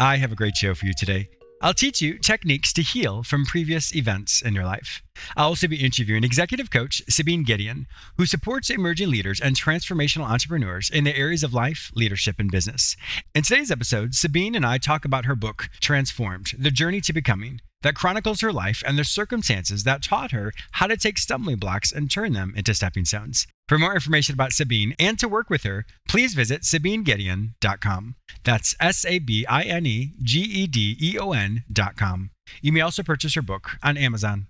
I have a great show for you today. I'll teach you techniques to heal from previous events in your life. I'll also be interviewing executive coach Sabine Gedeon, who supports emerging leaders and transformational entrepreneurs in the areas of life, leadership, and business. In today's episode, Sabine and I talk about her book, Transformed The Journey to Becoming, that chronicles her life and the circumstances that taught her how to take stumbling blocks and turn them into stepping stones. For more information about Sabine and to work with her, please visit SabineGedeon.com. That's S A B I N E G E D E O N.com. You may also purchase her book on Amazon.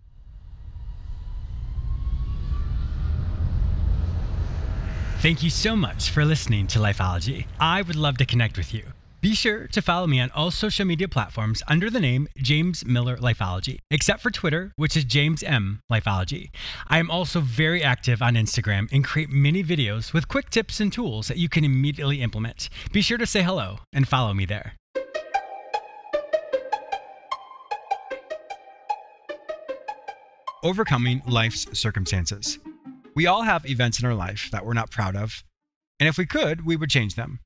Thank you so much for listening to Lifeology. I would love to connect with you. Be sure to follow me on all social media platforms under the name James Miller Lifeology, except for Twitter, which is James M Lifeology. I am also very active on Instagram and create many videos with quick tips and tools that you can immediately implement. Be sure to say hello and follow me there. Overcoming life's circumstances. We all have events in our life that we're not proud of, and if we could, we would change them.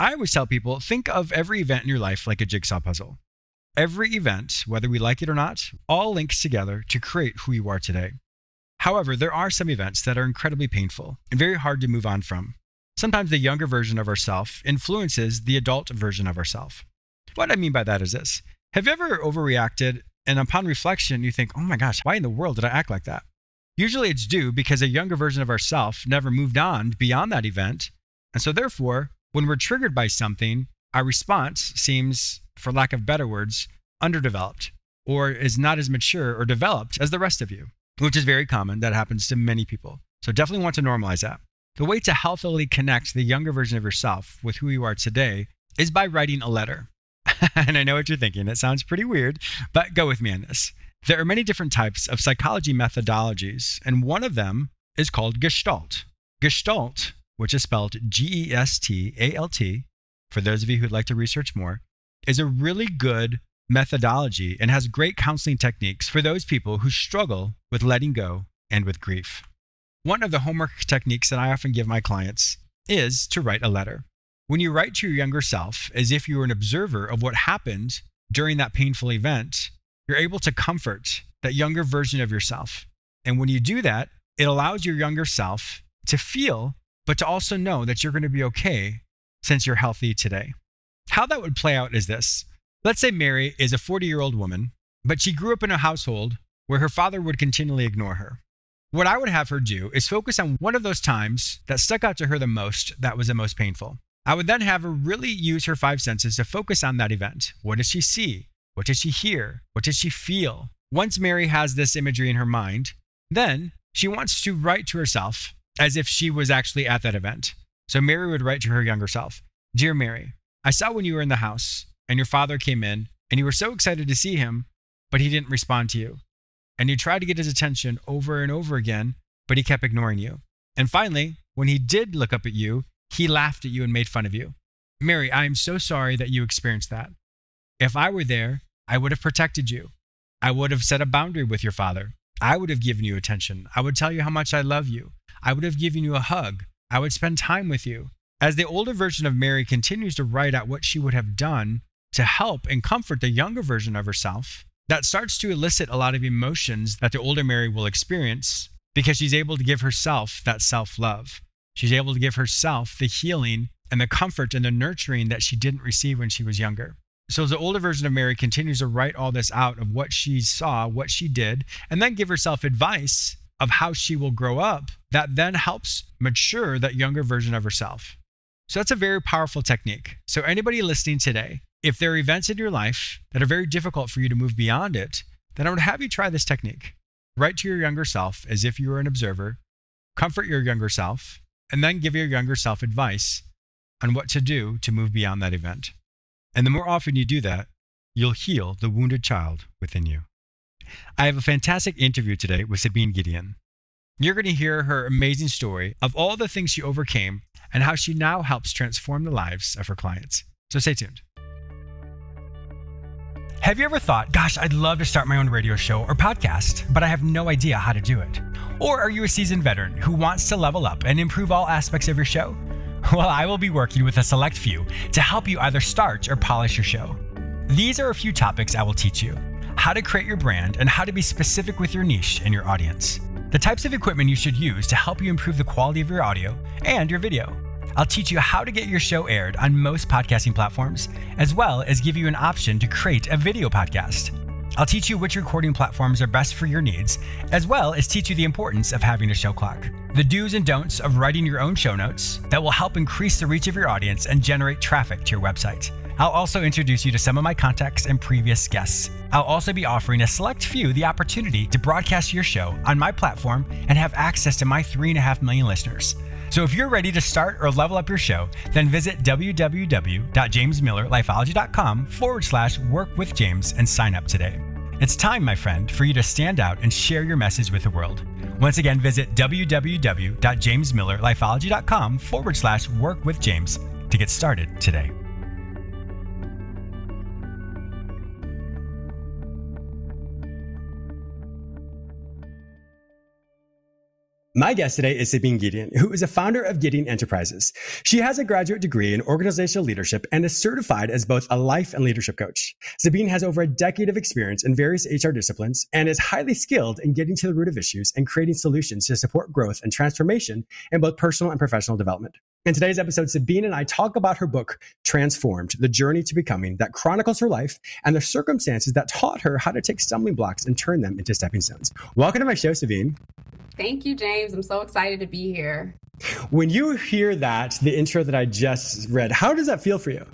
I always tell people think of every event in your life like a jigsaw puzzle. Every event, whether we like it or not, all links together to create who you are today. However, there are some events that are incredibly painful and very hard to move on from. Sometimes the younger version of ourself influences the adult version of ourself. What I mean by that is this Have you ever overreacted and upon reflection you think, oh my gosh, why in the world did I act like that? Usually it's due because a younger version of ourself never moved on beyond that event. And so therefore, when we're triggered by something, our response seems, for lack of better words, underdeveloped or is not as mature or developed as the rest of you, which is very common. That happens to many people. So definitely want to normalize that. The way to healthily connect the younger version of yourself with who you are today is by writing a letter. and I know what you're thinking. It sounds pretty weird, but go with me on this. There are many different types of psychology methodologies, and one of them is called Gestalt. Gestalt which is spelled G E S T A L T, for those of you who'd like to research more, is a really good methodology and has great counseling techniques for those people who struggle with letting go and with grief. One of the homework techniques that I often give my clients is to write a letter. When you write to your younger self as if you were an observer of what happened during that painful event, you're able to comfort that younger version of yourself. And when you do that, it allows your younger self to feel but to also know that you're going to be okay since you're healthy today. How that would play out is this let's say Mary is a 40 year old woman, but she grew up in a household where her father would continually ignore her. What I would have her do is focus on one of those times that stuck out to her the most, that was the most painful. I would then have her really use her five senses to focus on that event. What does she see? What does she hear? What does she feel? Once Mary has this imagery in her mind, then she wants to write to herself as if she was actually at that event. So Mary would write to her younger self Dear Mary, I saw when you were in the house and your father came in and you were so excited to see him, but he didn't respond to you. And you tried to get his attention over and over again, but he kept ignoring you. And finally, when he did look up at you, he laughed at you and made fun of you. Mary, I am so sorry that you experienced that. If I were there, I would have protected you. I would have set a boundary with your father. I would have given you attention. I would tell you how much I love you. I would have given you a hug. I would spend time with you. As the older version of Mary continues to write out what she would have done to help and comfort the younger version of herself, that starts to elicit a lot of emotions that the older Mary will experience because she's able to give herself that self love. She's able to give herself the healing and the comfort and the nurturing that she didn't receive when she was younger. So the older version of Mary continues to write all this out of what she saw, what she did, and then give herself advice of how she will grow up that then helps mature that younger version of herself. So that's a very powerful technique. So anybody listening today, if there are events in your life that are very difficult for you to move beyond it, then I would have you try this technique. Write to your younger self as if you were an observer, comfort your younger self, and then give your younger self advice on what to do to move beyond that event. And the more often you do that, you'll heal the wounded child within you. I have a fantastic interview today with Sabine Gedeon. You're going to hear her amazing story of all the things she overcame and how she now helps transform the lives of her clients. So stay tuned. Have you ever thought, gosh, I'd love to start my own radio show or podcast, but I have no idea how to do it? Or are you a seasoned veteran who wants to level up and improve all aspects of your show? Well, I will be working with a select few to help you either start or polish your show. These are a few topics I will teach you how to create your brand and how to be specific with your niche and your audience, the types of equipment you should use to help you improve the quality of your audio and your video. I'll teach you how to get your show aired on most podcasting platforms, as well as give you an option to create a video podcast. I'll teach you which recording platforms are best for your needs, as well as teach you the importance of having a show clock, the do's and don'ts of writing your own show notes that will help increase the reach of your audience and generate traffic to your website. I'll also introduce you to some of my contacts and previous guests. I'll also be offering a select few the opportunity to broadcast your show on my platform and have access to my 3.5 million listeners. So if you're ready to start or level up your show, then visit www.jamesmillerlifeology.com forward slash work with James and sign up today. It's time, my friend, for you to stand out and share your message with the world. Once again, visit www.jamesmillerlifeology.com forward slash work with James to get started today. My guest today is Sabine Gedeon, who is a founder of Gedeon Enterprises. She has a graduate degree in organizational leadership and is certified as both a life and leadership coach. Sabine has over a decade of experience in various HR disciplines and is highly skilled in getting to the root of issues and creating solutions to support growth and transformation in both personal and professional development. In today's episode, Sabine and I talk about her book, Transformed, The Journey to Becoming, that chronicles her life and the circumstances that taught her how to take stumbling blocks and turn them into stepping stones. Welcome to my show, Sabine. Thank you, James. I'm so excited to be here. When you hear that, the intro that I just read, how does that feel for you?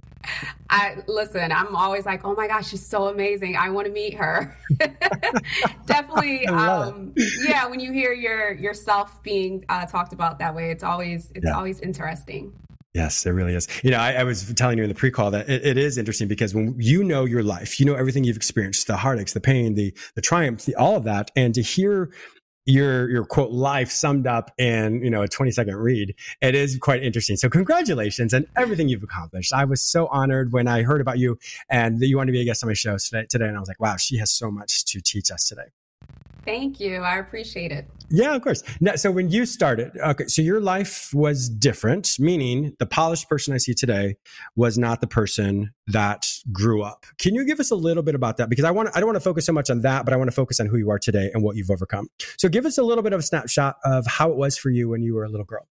I listen, I'm always like, oh my gosh, she's so amazing. I want to meet her. Definitely. Um, yeah, when you hear your yourself being uh, talked about that way, it's always it's yeah. always interesting. Yes, it really is. You know, I, I, was telling you in the pre-call that it, it is interesting because when you know your life, you know everything you've experienced, the heartaches, the pain, the the triumphs, the, all of that, and to hear your your quote life summed up in you know a 20 second read. It is quite interesting. So congratulations and everything you've accomplished. I was so honored when i heard about you and that you wanted to be a guest on my show today, today and i was like wow she has so much to teach us today Thank you. I appreciate it. Yeah, of course. Now, so when you started, okay, so your life was different, meaning the polished person I see today was not the person that grew up. Can you give us a little bit about that? Because I want I don't want to focus so much on that, but I want to focus on who you are today and what you've overcome. So give us a little bit of a snapshot of how it was for you when you were a little girl.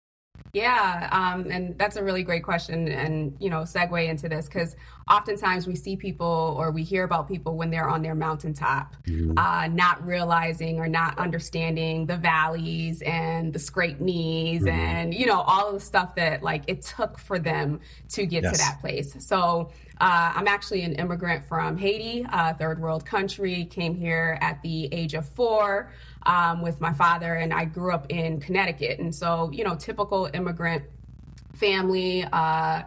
Yeah, um, and that's a really great question, and you know, segue into this because oftentimes we see people or we hear about people when they're on their mountaintop, mm-hmm. uh, not realizing or not understanding the valleys and the scraped knees mm-hmm. and you know all of the stuff that like it took for them to get yes. to that place. So uh, I'm actually an immigrant from Haiti, a third world country. Came here at the age of four um, with my father, and I grew up in Connecticut. And so, you know, typical immigrant family. Uh,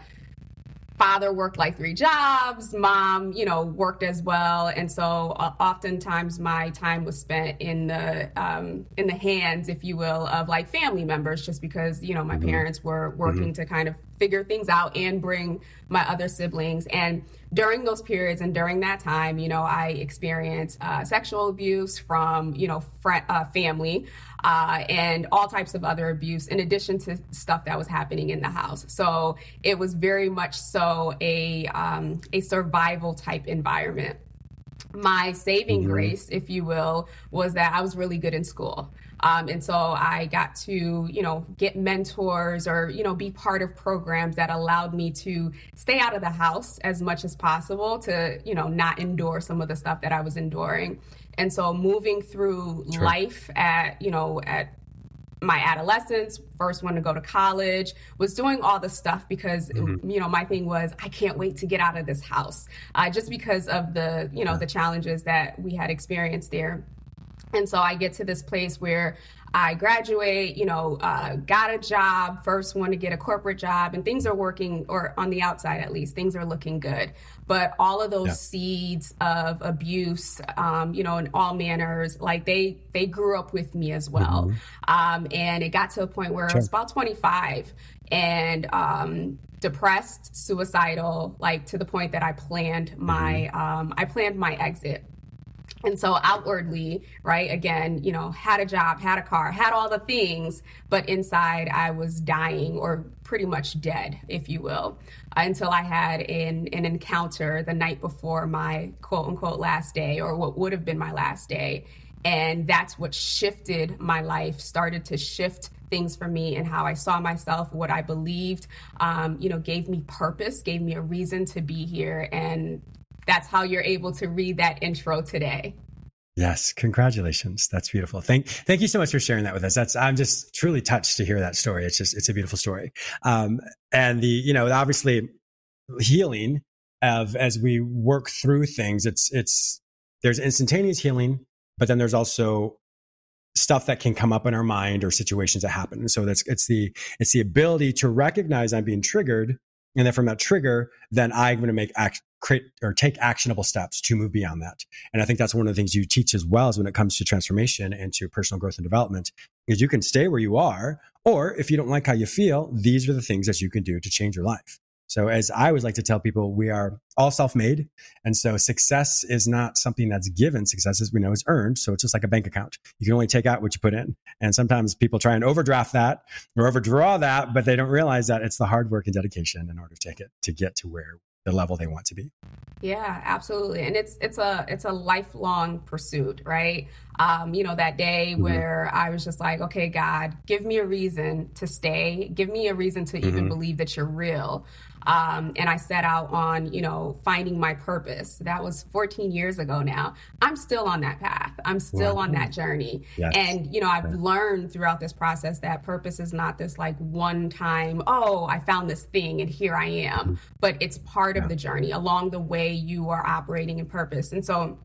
father worked like three jobs mom you know worked as well and so uh, oftentimes my time was spent in the um, in the hands if you will of like family members just because you know my mm-hmm. parents were working mm-hmm. to kind of figure things out and bring my other siblings. And during those periods and during that time, you know, I experienced uh, sexual abuse from, you know, fr- uh, family uh, and all types of other abuse in addition to stuff that was happening in the house. So it was very much so a, um, a survival type environment my saving mm-hmm. grace, if you will, was that I was really good in school. Um, and so I got to, you know, get mentors or, you know, be part of programs that allowed me to stay out of the house as much as possible to, you know, not endure some of the stuff that I was enduring. And so moving through sure. life at, you know, at my adolescence, first one to go to college, was doing all the stuff because mm-hmm. you know my thing was I can't wait to get out of this house, uh, just because of the you know the challenges that we had experienced there. And so I get to this place where I graduate, you know, uh, got a job, first one to get a corporate job, and things are working, or on the outside at least, things are looking good. But all of those yeah. seeds of abuse, um, you know, in all manners, like they they grew up with me as well. Mm-hmm. Um, and it got to a point where sure. I was about 25 and um, depressed, suicidal, like to the point that I planned my mm-hmm. um, I planned my exit. And so outwardly, right, again, you know, had a job, had a car, had all the things, but inside I was dying or pretty much dead, if you will, until I had an, an encounter the night before my quote unquote last day or what would have been my last day. And that's what shifted my life, started to shift things for me and how I saw myself, what I believed, um, you know, gave me purpose, gave me a reason to be here. And that's how you're able to read that intro today. Yes, congratulations. That's beautiful. Thank thank you so much for sharing that with us. That's I'm just truly touched to hear that story. It's just it's a beautiful story. Um, and the you know obviously healing of as we work through things. It's it's there's instantaneous healing, but then there's also stuff that can come up in our mind or situations that happen. And so that's it's the it's the ability to recognize I'm being triggered and then from that trigger, then I'm going to make act, create or take actionable steps to move beyond that. And I think that's one of the things you teach as well as when it comes to transformation and to personal growth and development is you can stay where you are, or if you don't like how you feel, these are the things that you can do to change your life. So as I always like to tell people, we are all self-made. And so success is not something that's given. Success, as we know, is earned. So it's just like a bank account. You can only take out what you put in. And sometimes people try and overdraft that or overdraw that, but they don't realize that it's the hard work and dedication in order to take it to get to where the level they want to be. Yeah, absolutely. And it's it's a it's a lifelong pursuit, right? Um, you know, that day mm-hmm. where I was just like, okay, God, give me a reason to stay. Give me a reason to mm-hmm. even believe that you're real. Um, and I set out on, you know, finding my purpose. That was 14 years ago now. I'm still on that path. I'm still wow. on that journey. Yes. And, you know, I've learned throughout this process that purpose is not this like one time, oh, I found this thing and here I am. Mm-hmm. But it's part yeah. of the journey. Along the way, you are operating in purpose. And so,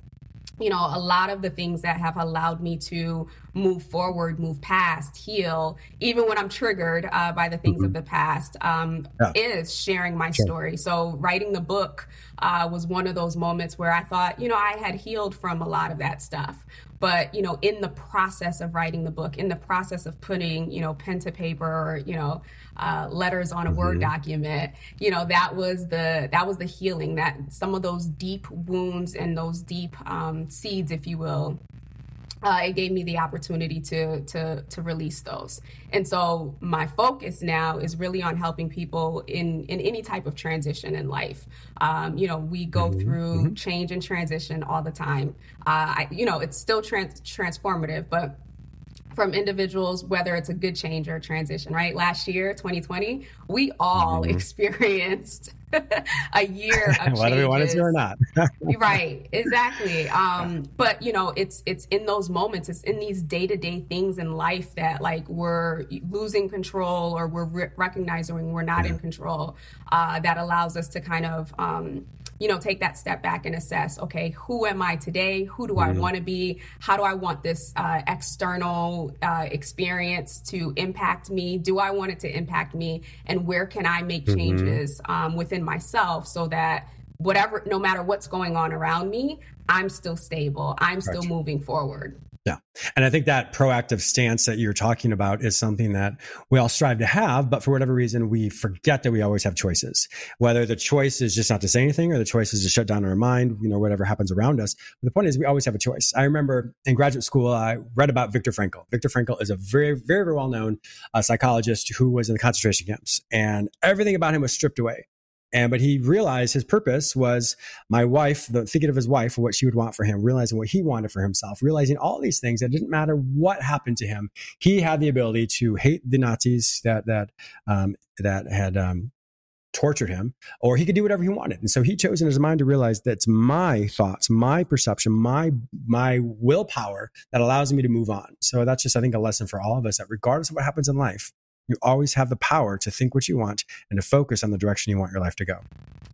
you know, a lot of the things that have allowed me to move forward, move past, heal, even when I'm triggered uh, by the things mm-hmm. of the past, um, yeah. is sharing my sure. story. So, writing the book uh, was one of those moments where I thought, you know, I had healed from a lot of that stuff but you know in the process of writing the book in the process of putting you know pen to paper or you know uh, letters on a mm-hmm. word document you know that was the that was the healing that some of those deep wounds and those deep um, seeds if you will uh, it gave me the opportunity to to to release those. And so my focus now is really on helping people in in any type of transition in life. Um, you know, we go mm-hmm. through mm-hmm. change and transition all the time. Uh, I, you know, it's still trans- transformative, but from individuals, whether it's a good change or a transition, right? Last year, 2020, we all mm-hmm. experienced a year of whether we want it to or not. right, exactly. Um, but you know, it's it's in those moments, it's in these day to day things in life that like we're losing control or we're re- recognizing we're not yeah. in control. Uh, that allows us to kind of um, you know, take that step back and assess, okay, who am I today? Who do mm-hmm. I want to be? How do I want this uh, external uh, experience to impact me? Do I want it to impact me? And where can I make mm-hmm. changes um, within myself so that whatever, no matter what's going on around me, I'm still stable. I'm still moving forward. Yeah. And I think that proactive stance that you're talking about is something that we all strive to have, but for whatever reason, we forget that we always have choices. Whether the choice is just not to say anything or the choice is to shut down our mind, you know, whatever happens around us. But the point is we always have a choice. I remember in graduate school, I read about Viktor Frankl. Viktor Frankl is a very, very, very well known uh, psychologist who was in the concentration camps and everything about him was stripped away. And but he realized his purpose was my wife, the, thinking of his wife, what she would want for him, realizing what he wanted for himself, realizing all these things. That didn't matter what happened to him. He had the ability to hate the Nazis that that um, that had um, tortured him, or he could do whatever he wanted. And so he chose in his mind to realize that's my thoughts, my perception, my my willpower that allows me to move on. So that's just, I think, a lesson for all of us that regardless of what happens in life, you always have the power to think what you want and to focus on the direction you want your life to go.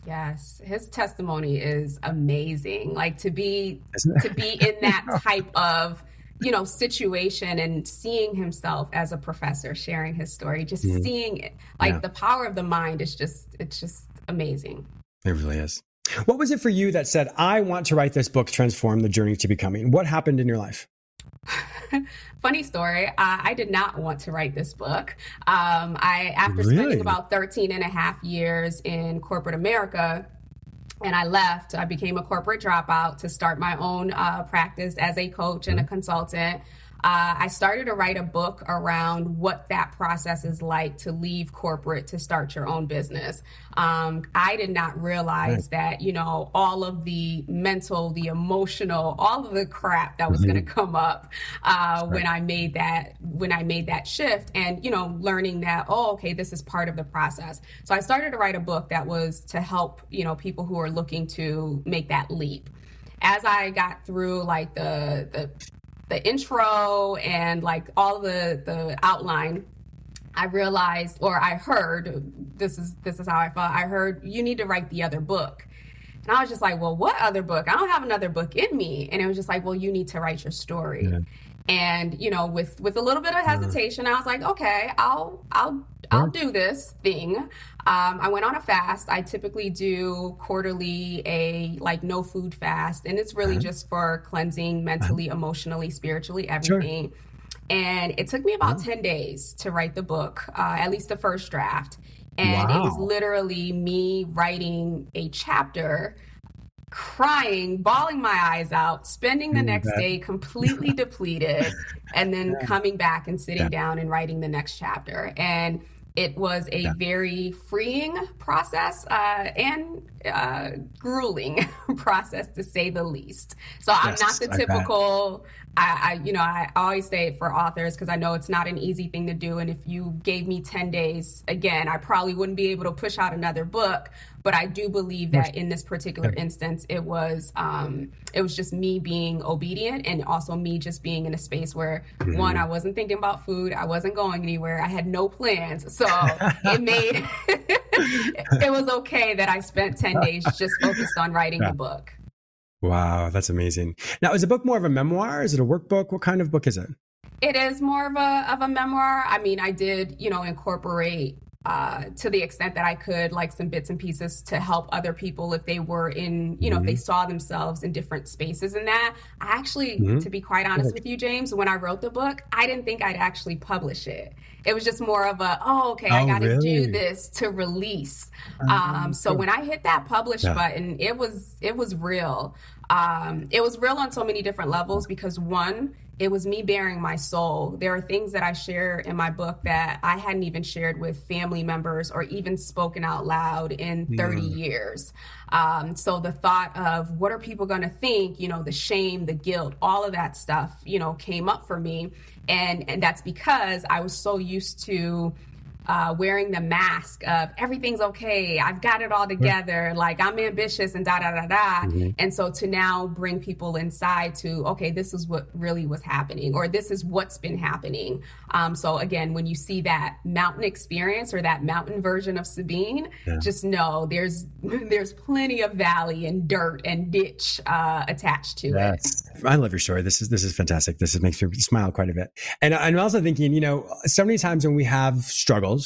Yes, his testimony is amazing. Like to be to be in that type of you know, situation and seeing himself as a professor sharing his story, just mm-hmm. seeing it, like yeah. the power of the mind is just, it's just amazing. It really is. What was it for you that said, I want to write this book, Transform the Journey to Becoming? What happened in your life? Funny story. Uh, I did not want to write this book. Um, I, after really? spending about 13 and a half years in corporate America, and I left. I became a corporate dropout to start my own uh, practice as a coach and a mm-hmm. consultant. Uh, I started to write a book around what that process is like to leave corporate to start your own business. Um, I did not realize right. that, you know, all of the mental, the emotional, all of the crap that was mm-hmm. going to come up uh, right. when I made that when I made that shift, and you know, learning that oh, okay, this is part of the process. So I started to write a book that was to help you know people who are looking to make that leap as I got through like the the the intro and like all the the outline I realized or I heard this is this is how I felt. I heard you need to write the other book. And I was just like, well, what other book? I don't have another book in me. And it was just like, well, you need to write your story. Yeah. And you know, with with a little bit of hesitation, I was like, okay, I'll I'll I'll do this thing. Um, I went on a fast. I typically do quarterly a like no food fast, and it's really uh-huh. just for cleansing mentally, uh-huh. emotionally, spiritually, everything. Sure. And it took me about uh-huh. 10 days to write the book, uh, at least the first draft. And wow. it was literally me writing a chapter crying, bawling my eyes out, spending the mm, next day completely depleted, and then coming back and sitting yeah. down and writing the next chapter. And it was a yeah. very freeing process uh, and uh, grueling process to say the least. So yes, I'm not the typical. I, I, you know, I always say it for authors because I know it's not an easy thing to do. And if you gave me 10 days, again, I probably wouldn't be able to push out another book. But I do believe that in this particular instance, it was um, it was just me being obedient and also me just being in a space where mm-hmm. one, I wasn't thinking about food, I wasn't going anywhere, I had no plans, so it made it was okay that I spent ten days just focused on writing yeah. the book. Wow, that's amazing. Now, is the book more of a memoir? Is it a workbook? What kind of book is it? It is more of a of a memoir. I mean, I did, you know, incorporate uh, to the extent that I could, like some bits and pieces to help other people if they were in, you know, mm-hmm. if they mm-hmm. saw themselves in different spaces in that. I actually, mm-hmm. to be quite honest with you, James, when I wrote the book, I didn't think I'd actually publish it. It was just more of a, oh, okay, oh, I got to really? do this to release. Um, um, so when I hit that publish yeah. button, it was it was real. Um, it was real on so many different levels because one, it was me bearing my soul. There are things that I share in my book that I hadn't even shared with family members or even spoken out loud in 30 mm. years. Um, so the thought of what are people going to think, you know, the shame, the guilt, all of that stuff, you know, came up for me. And, and that's because I was so used to uh, wearing the mask of everything's okay, I've got it all together, like I'm ambitious and da da da da. Mm-hmm. And so to now bring people inside to, okay, this is what really was happening, or this is what's been happening. Um, so again, when you see that mountain experience or that mountain version of Sabine, yeah. just know there's there's plenty of valley and dirt and ditch uh, attached to yes. it. I love your story. This is this is fantastic. This is, makes me smile quite a bit. And I'm also thinking, you know, so many times when we have struggles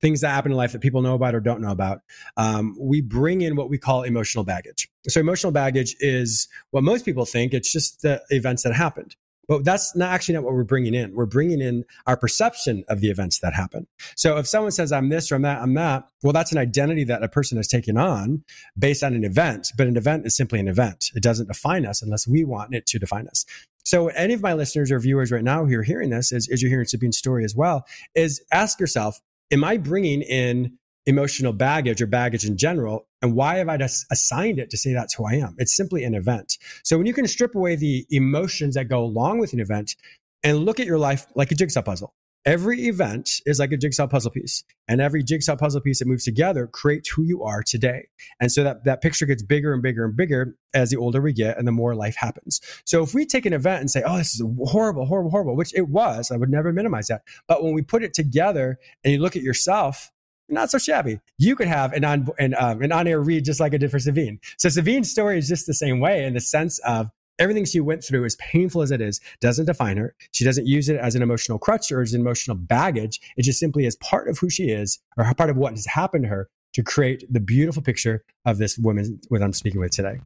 things that happen in life that people know about or don't know about, um, we bring in what we call emotional baggage. So emotional baggage is what most people think. It's just the events that happened. But that's not actually not what we're bringing in. We're bringing in our perception of the events that happen. So if someone says, I'm this or I'm that, I'm that, well, that's an identity that a person has taken on based on an event. But an event is simply an event. It doesn't define us unless we want it to define us. So any of my listeners or viewers right now who are hearing this, as, as you're hearing Sabine's story as well, is ask yourself, am I bringing in emotional baggage or baggage in general? And why have I just assigned it to say that's who I am? It's simply an event. So when you can strip away the emotions that go along with an event and look at your life like a jigsaw puzzle, every event is like a jigsaw puzzle piece and every jigsaw puzzle piece that moves together creates who you are today and so that, that picture gets bigger and bigger and bigger as the older we get and the more life happens so if we take an event and say oh this is horrible horrible horrible which it was i would never minimize that but when we put it together and you look at yourself not so shabby. You could have an on an, um, an on air read just like a different Sabine. So Sabine's story is just the same way in the sense of everything she went through, as painful as it is, doesn't define her. She doesn't use it as an emotional crutch or as an emotional baggage. It just simply is part of who she is or part of what has happened to her to create the beautiful picture of this woman that I'm speaking with today.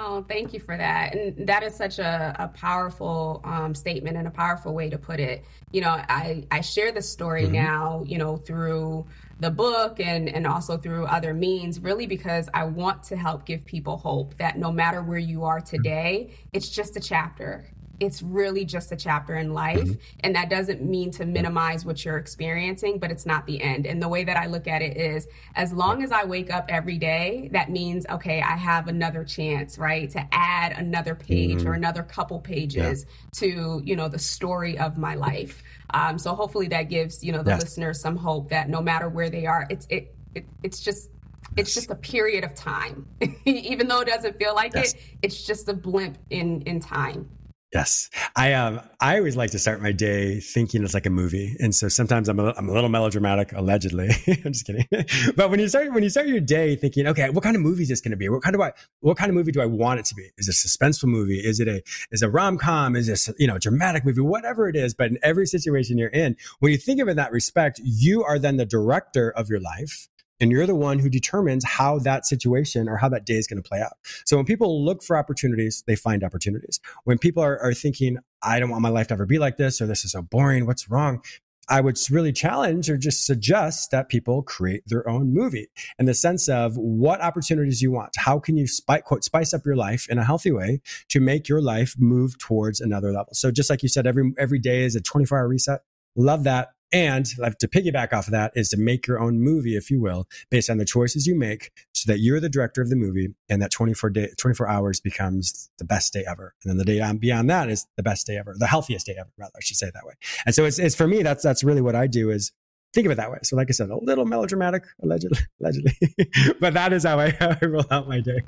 Oh, thank you for that. And that is such a, a powerful um, statement and a powerful way to put it. You know, I, I share the story mm-hmm. now, you know, through the book and, and also through other means, really because I want to help give people hope that no matter where you are today, it's just a chapter it's really just a chapter in life. Mm-hmm. And that doesn't mean to minimize what you're experiencing, but it's not the end. And the way that I look at it is as long as I wake up every day, that means, okay, I have another chance, right? To add another page mm-hmm. or another couple pages yeah. to, you know, the story of my life. Um, so hopefully that gives, you know, the yes. listeners some hope that no matter where they are, it's, it, it it's just it's just a period of time even though it doesn't feel like yes. it it's just a blimp in in time Yes. I um I always like to start my day thinking it's like a movie. And so sometimes I'm a, I'm a little melodramatic allegedly. I'm just kidding. but when you start when you start your day thinking, okay, what kind of movie is this going to be? What kind of what kind of movie do I want it to be? Is it a suspenseful movie? Is it a is a rom-com? Is this, you know, dramatic movie? Whatever it is, but in every situation you're in, when you think of it in that respect, you are then the director of your life and you're the one who determines how that situation or how that day is going to play out. So when people look for opportunities, they find opportunities. When people are, are thinking, I don't want my life to ever be like this, or this is so boring, what's wrong? I would really challenge or just suggest that people create their own movie in the sense of what opportunities you want. How can you spice, quote, spice up your life in a healthy way to make your life move towards another level? So just like you said, every, every day is a 24 hour reset. Love that. And to piggyback off of that is to make your own movie, if you will, based on the choices you make so that you're the director of the movie and that 24 day, 24 hours becomes the best day ever. And then the day beyond that is the best day ever, the healthiest day ever, rather, I should say that way. And so it's, it's for me, that's, that's really what I do is think of it that way. So, like I said, a little melodramatic, allegedly, allegedly, but that is how I, I roll out my day.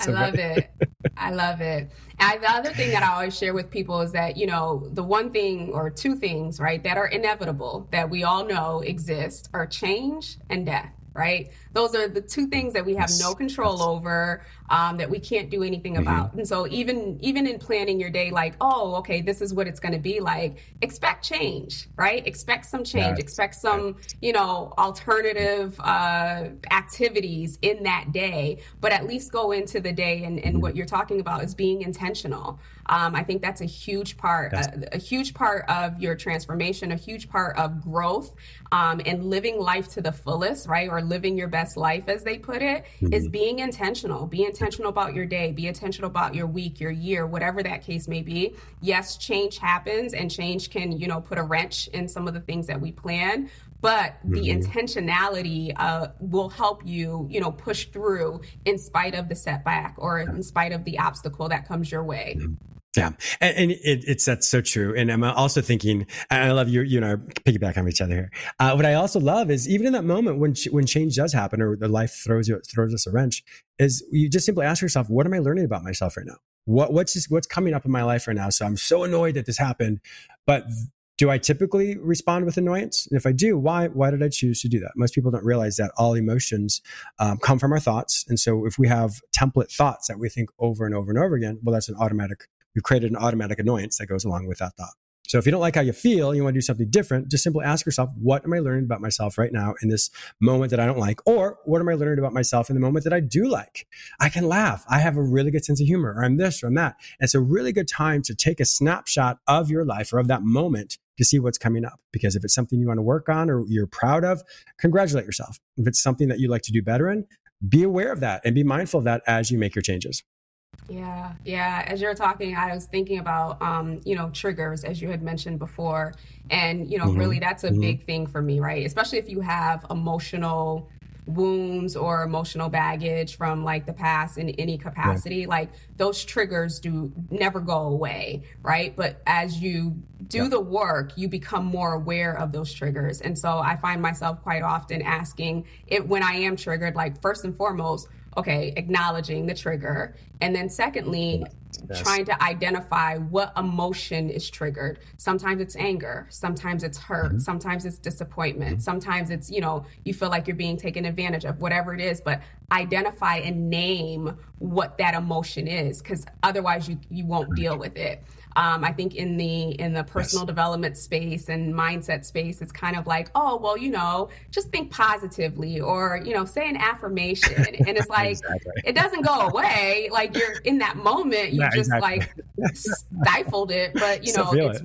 so I love it. I love it. And the other thing that I always share with people is that you know the one thing or two things, right, that are inevitable that we all know exist are change and death right? Those are the two things that we have yes. no control yes. over, um, that we can't do anything mm-hmm. about. And so even even in planning your day, like, oh, okay, this is what it's going to be like. Expect change, right? Expect some change. Yes. Expect some, you know, alternative uh, activities in that day. But at least go into the day and, and mm-hmm. what you're talking about is being intentional. Um, I think that's a huge part, a, a, huge part of your transformation, a huge part of growth, um, and living life to the fullest, right? Or living your best life, as they put it, mm-hmm. is being intentional. Be intentional about your day. Be intentional about your week, your year, whatever that case may be. Yes, change happens, and change can, you know, put a wrench in some of the things that we plan. But mm-hmm. the intentionality uh, will help you, you know, push through in spite of the setback or in spite of the obstacle that comes your way. Yeah. And, and it, it's, that's so true. And I'm also thinking, and I love you, you and I piggyback on each other here. Uh, what I also love is even in that moment when, when change does happen or the life throws you, throws us a wrench is you just simply ask yourself, what am I learning about myself right now? What, what's just, what's coming up in my life right now? So I'm so annoyed that this happened, but do I typically respond with annoyance? And if I do, why, why did I choose to do that? Most people don't realize that all emotions um, come from our thoughts. And so if we have template thoughts that we think over and over and over again, well, that's an automatic we've created an automatic annoyance that goes along with that thought. So if you don't like how you feel, you want to do something different, just simply ask yourself, what am I learning about myself right now in this moment that I don't like? Or what am I learning about myself in the moment that I do like? I can laugh. I have a really good sense of humor, or I'm this or I'm that. And it's a really good time to take a snapshot of your life or of that moment to see what's coming up. Because if it's something you want to work on or you're proud of, congratulate yourself. If it's something that you like to do better in, be aware of that and be mindful of that as you make your changes. Yeah, yeah. As you're talking, I was thinking about, um, you know, triggers, as you had mentioned before. And, you know, mm-hmm. really that's a mm-hmm. big thing for me, right? Especially if you have emotional wounds or emotional baggage from like the past in any capacity like those triggers do never go away right but as you do yeah. the work you become more aware of those triggers and so i find myself quite often asking it when i am triggered like first and foremost okay, acknowledging the trigger And then, secondly, yes. trying to identify what emotion is triggered. Sometimes it's anger, sometimes it's hurt, mm-hmm. sometimes it's disappointment, mm-hmm. sometimes it's, you know, you feel like you're being taken advantage of, whatever it is, but identify and name what that emotion is because otherwise you you won't deal with it. Um, I think in the in the personal yes. development space and mindset space, it's kind of like, oh, well, you know, just think positively, or you know, say an affirmation, and it's like exactly. it doesn't go away. Like you're in that moment, you just exactly. like stifled it, but you know, it's,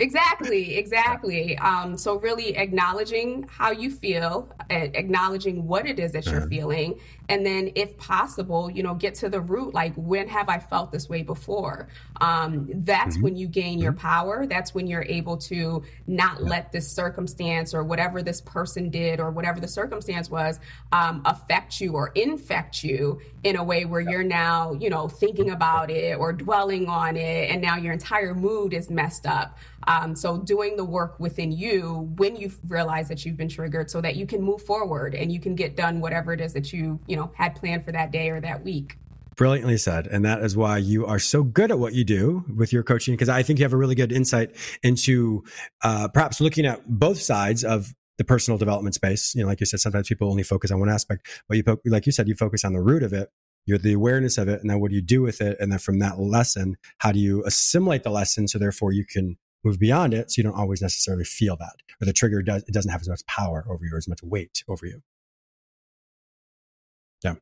Exactly, exactly. Um, so really acknowledging how you feel, acknowledging what it is that you're uh-huh. feeling, and then if possible you know get to the root like when have i felt this way before? Um, that's mm-hmm. when you gain your mm-hmm. power. That's when you're able to not let this circumstance or whatever this person did or whatever the circumstance was um, affect you or infect you in a way where you're now you know thinking about it or dwelling on it and now your entire mood is messed up. Um, so doing the work within you when you realize that you've been triggered so that you can move forward and you can get done whatever it is that you you know know had planned for that day or that week. Brilliantly said. And that is why you are so good at what you do with your coaching because i think you have a really good insight into uh, perhaps looking at both sides of the personal development space. You know like you said sometimes people only focus on one aspect but you like you said you focus on the root of it you're the awareness of it and then what do you do with it? And then from that lesson how do you assimilate the lesson so therefore you can move beyond it so you don't always necessarily feel that or the trigger does it doesn't have as much power over you or as much weight over you yeah.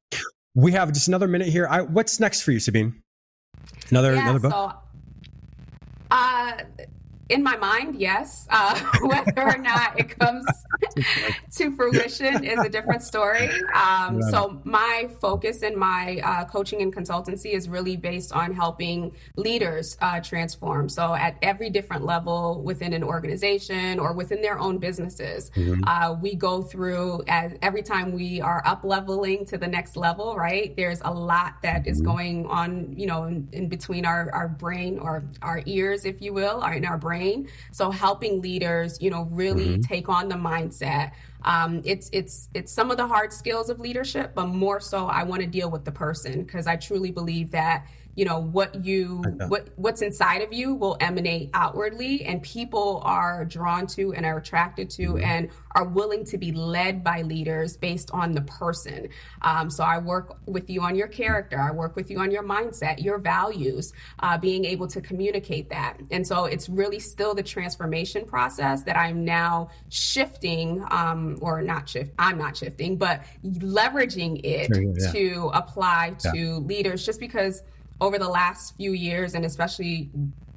We have just another minute here. I, what's next for you, Sabine? Another yeah, another book. So, uh, in my mind, yes. Uh, whether or not it comes to fruition is a different story. Um, so, my focus in my uh, coaching and consultancy is really based on helping leaders uh, transform. So, at every different level within an organization or within their own businesses, mm-hmm. Uh, we go through as every time we are up leveling to the next level, right? There's a lot that is mm-hmm. going on, you know, in, in between our, our brain or our ears, if you will, or in our brain brain. So helping leaders, you know, really mm-hmm. take on the mindset. Um, it's it's it's some of the hard skills of leadership, but more so, I want to deal with the person because I truly believe that you know what you what what's inside of you will emanate outwardly and people are drawn to and are attracted to mm-hmm. and are willing to be led by leaders based on the person um, so i work with you on your character i work with you on your mindset your values uh, being able to communicate that and so it's really still the transformation process that i'm now shifting um, or not shift i'm not shifting but leveraging it yeah. to apply to yeah. leaders just because over the last few years and especially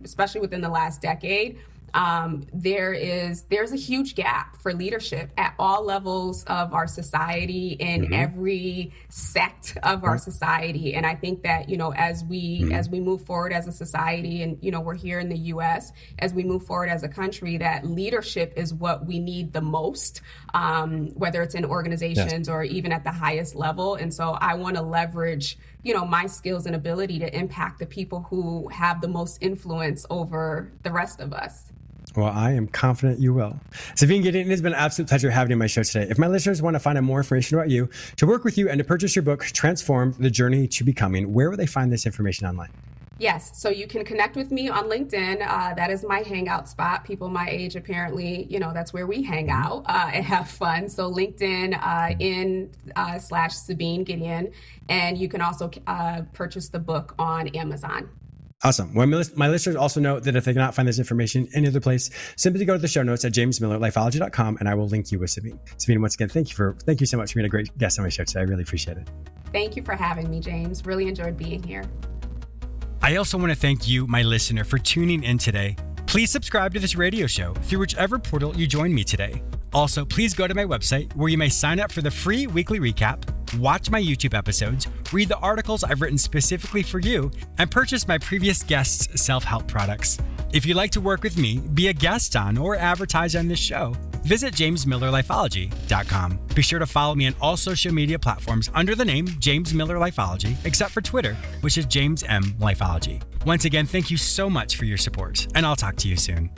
especially within the last decade um, there is there's a huge gap for leadership at all levels of our society in mm-hmm. every sect of our society and i think that you know as we mm-hmm. as we move forward as a society and you know we're here in the us as we move forward as a country that leadership is what we need the most um, whether it's in organizations yes. or even at the highest level and so i want to leverage you know my skills and ability to impact the people who have the most influence over the rest of us well, I am confident you will. Sabine Gedeon, it has been an absolute pleasure having you on my show today. If my listeners want to find out more information about you, to work with you, and to purchase your book, Transform the Journey to Becoming, where will they find this information online? Yes, so you can connect with me on LinkedIn. Uh, that is my hangout spot. People my age, apparently, you know, that's where we hang mm-hmm. out uh, and have fun. So LinkedIn uh, in uh, slash Sabine Gedeon, and you can also uh, purchase the book on Amazon. Awesome. Well, my listeners also know that if they cannot find this information any other place, simply go to the show notes at jamesmillerlifeology.com and I will link you with Sabine. Sabine, once again, thank you for thank you so much for being a great guest on my show today. I really appreciate it. Thank you for having me, James. Really enjoyed being here. I also want to thank you, my listener, for tuning in today. Please subscribe to this radio show through whichever portal you join me today. Also, please go to my website where you may sign up for the free weekly recap, watch my YouTube episodes, read the articles I've written specifically for you, and purchase my previous guests' self help products. If you'd like to work with me, be a guest on, or advertise on this show, visit jamesmillerlifeology.com. Be sure to follow me on all social media platforms under the name James Miller Lifeology, except for Twitter, which is James M Lifeology. Once again, thank you so much for your support, and I'll talk to you soon.